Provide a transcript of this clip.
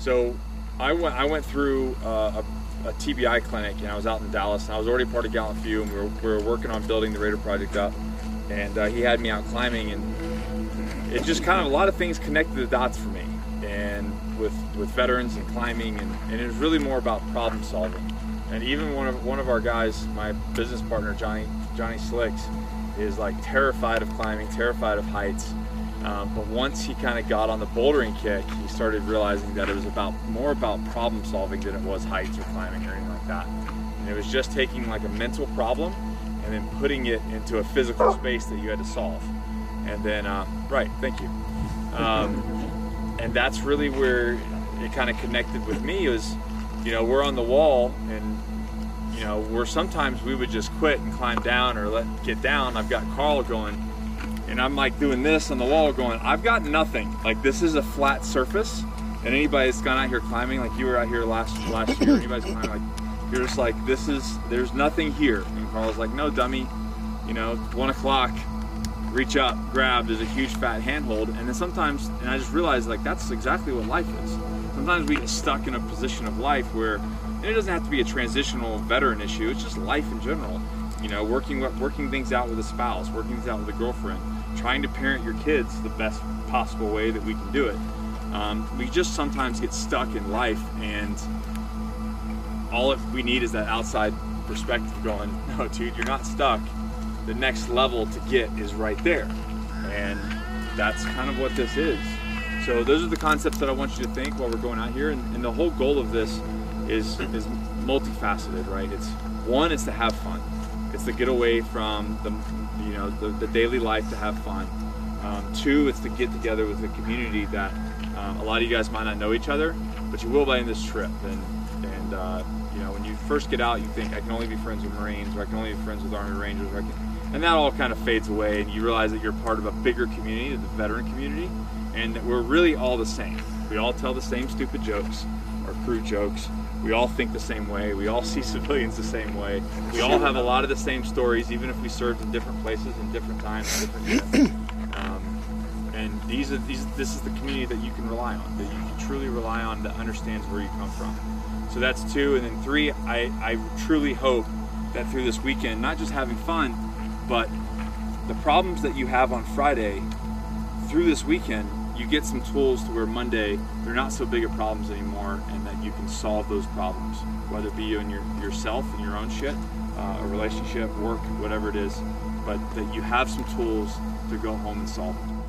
So I went I went through uh, a, a, TBI clinic and I was out in Dallas and I was already part of Gallant Few and we were, we were working on building the Raider project up and uh, he had me out climbing and it just kind of a lot of things connected the dots for me and with with veterans and climbing and, and it was really more about problem solving. And even one of one of our guys my business partner Johnny Johnny Slicks is like terrified of climbing terrified of heights um, but once he kind of got on the bouldering kick, he started realizing that it was about more about problem solving than it was heights or climbing or anything like that. And it was just taking like a mental problem and then putting it into a physical space that you had to solve. And then, uh, right, thank you. Um, and that's really where it kind of connected with me was, you know, we're on the wall and you know, where sometimes we would just quit and climb down or let get down. I've got Carl going, and I'm like doing this on the wall going, I've got nothing. Like this is a flat surface. And anybody that's gone out here climbing, like you were out here last last year, anybody's climbing, like you're just like, this is there's nothing here. And Carl's like, no dummy, you know, one o'clock, reach up, grab, there's a huge fat handhold. And then sometimes and I just realized like that's exactly what life is. Sometimes we get stuck in a position of life where and it doesn't have to be a transitional veteran issue, it's just life in general. You know, working working things out with a spouse, working things out with a girlfriend trying to parent your kids the best possible way that we can do it. Um, we just sometimes get stuck in life, and all we need is that outside perspective going, no, dude, you're not stuck. The next level to get is right there. And that's kind of what this is. So those are the concepts that I want you to think while we're going out here. And, and the whole goal of this is, is multifaceted, right? It's one, it's to have fun. It's to get away from the you know the, the daily life to have fun. Um, two, it's to get together with a community that um, a lot of you guys might not know each other, but you will by this trip. And and uh, you know when you first get out, you think I can only be friends with Marines, or I can only be friends with Army Rangers, or I can, and that all kind of fades away, and you realize that you're part of a bigger community, the veteran community, and that we're really all the same. We all tell the same stupid jokes, or crew jokes. We all think the same way. We all see civilians the same way. We all have a lot of the same stories, even if we served in different places in different times, different units. Um, and these are these. This is the community that you can rely on, that you can truly rely on, that understands where you come from. So that's two, and then three. I, I truly hope that through this weekend, not just having fun, but the problems that you have on Friday, through this weekend, you get some tools to where Monday they're not so big of problems anymore, and that you can solve those problems, whether it be and your, yourself and your own shit, uh, a relationship, work, whatever it is, but that you have some tools to go home and solve them.